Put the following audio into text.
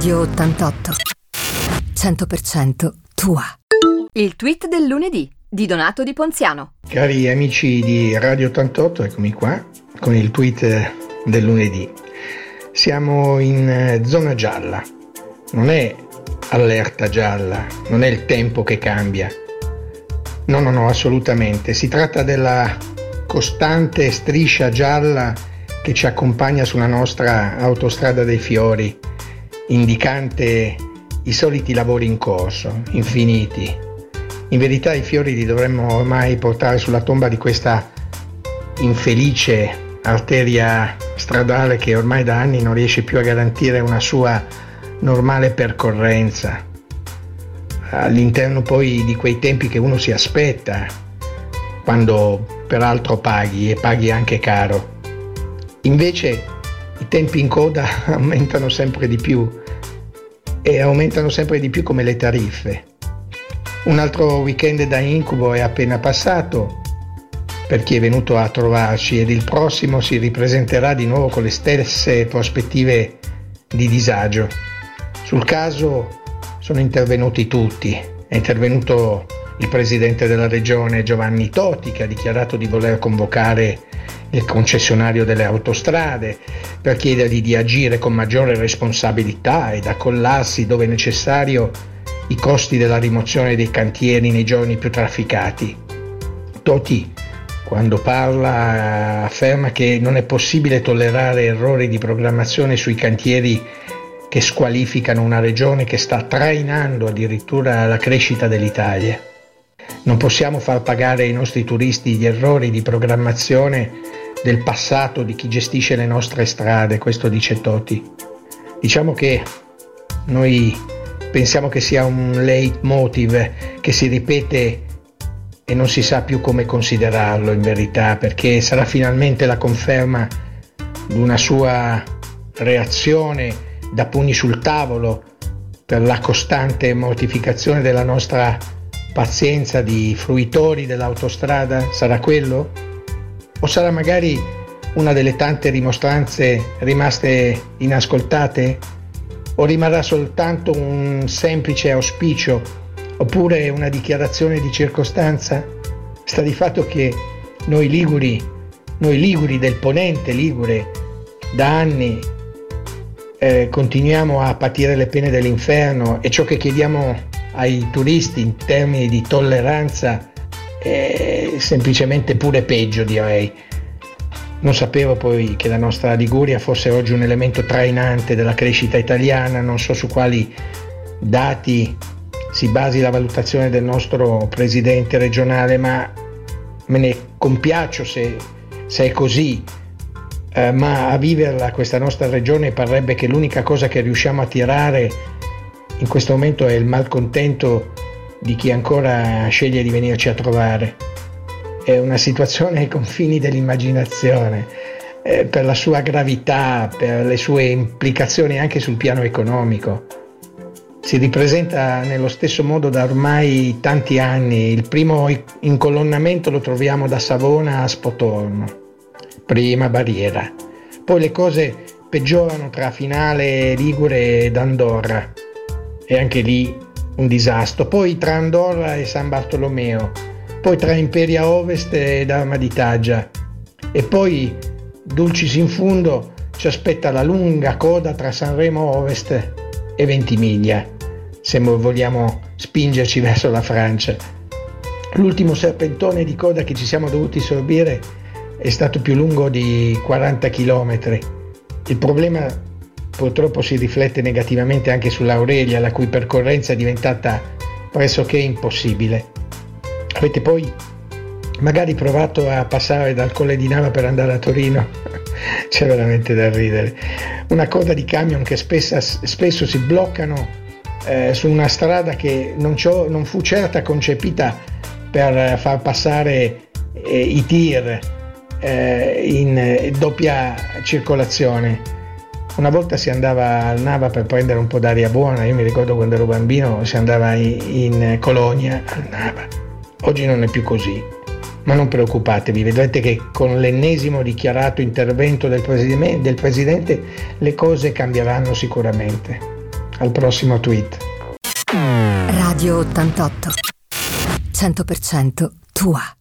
Radio 88. 100% tua. Il tweet del lunedì di Donato Di Ponziano. Cari amici di Radio 88, eccomi qua con il tweet del lunedì. Siamo in eh, zona gialla. Non è allerta gialla, non è il tempo che cambia. No, no, no, assolutamente. Si tratta della costante striscia gialla che ci accompagna sulla nostra autostrada dei fiori, indicante i soliti lavori in corso, infiniti. In verità i fiori li dovremmo ormai portare sulla tomba di questa infelice arteria stradale che ormai da anni non riesce più a garantire una sua normale percorrenza. All'interno poi di quei tempi che uno si aspetta, quando peraltro paghi e paghi anche caro. Invece i tempi in coda aumentano sempre di più e aumentano sempre di più come le tariffe. Un altro weekend da incubo è appena passato per chi è venuto a trovarci ed il prossimo si ripresenterà di nuovo con le stesse prospettive di disagio. Sul caso sono intervenuti tutti, è intervenuto il presidente della regione Giovanni Toti che ha dichiarato di voler convocare il concessionario delle autostrade per chiedergli di agire con maggiore responsabilità ed accollarsi dove necessario i costi della rimozione dei cantieri nei giorni più trafficati. Toti, quando parla, afferma che non è possibile tollerare errori di programmazione sui cantieri che squalificano una regione che sta trainando addirittura la crescita dell'Italia. Non possiamo far pagare ai nostri turisti gli errori di programmazione del passato di chi gestisce le nostre strade, questo dice Toti. Diciamo che noi pensiamo che sia un leitmotiv che si ripete e non si sa più come considerarlo in verità, perché sarà finalmente la conferma di una sua reazione da pugni sul tavolo per la costante mortificazione della nostra pazienza di fruitori dell'autostrada? Sarà quello? O sarà magari una delle tante rimostranze rimaste inascoltate? O rimarrà soltanto un semplice auspicio oppure una dichiarazione di circostanza? Sta di fatto che noi liguri, noi liguri del ponente ligure, da anni eh, continuiamo a patire le pene dell'inferno e ciò che chiediamo ai turisti in termini di tolleranza semplicemente pure peggio direi. Non sapevo poi che la nostra Liguria fosse oggi un elemento trainante della crescita italiana, non so su quali dati si basi la valutazione del nostro presidente regionale, ma me ne compiaccio se, se è così. Eh, ma a viverla questa nostra regione parrebbe che l'unica cosa che riusciamo a tirare in questo momento è il malcontento di chi ancora sceglie di venirci a trovare. È una situazione ai confini dell'immaginazione, eh, per la sua gravità, per le sue implicazioni anche sul piano economico. Si ripresenta nello stesso modo da ormai tanti anni. Il primo incolonnamento lo troviamo da Savona a Spotorno, prima barriera. Poi le cose peggiorano tra Finale Ligure ed Andorra e anche lì un disastro. Poi tra Andorra e San Bartolomeo, poi tra Imperia Ovest ed Arma di Taggia e poi Dulcis in fundo ci aspetta la lunga coda tra Sanremo Ovest e Ventimiglia, se vogliamo spingerci verso la Francia. L'ultimo serpentone di coda che ci siamo dovuti sorbire è stato più lungo di 40 km. Il problema purtroppo si riflette negativamente anche sull'Aurelia, la cui percorrenza è diventata pressoché impossibile. Avete poi magari provato a passare dal Colle di Nava per andare a Torino? C'è veramente da ridere. Una coda di camion che spesso, spesso si bloccano eh, su una strada che non, non, fu certa concepita per far passare eh, i tir eh, in eh, doppia circolazione una volta si andava al Nava per prendere un po' d'aria buona, io mi ricordo quando ero bambino si andava in, Colonia al Nava. Oggi non è più così, ma non preoccupatevi, vedrete che con l'ennesimo dichiarato intervento del, preside- del Presidente le cose cambieranno sicuramente. al prossimo tweet. Radio 88. 100% tua.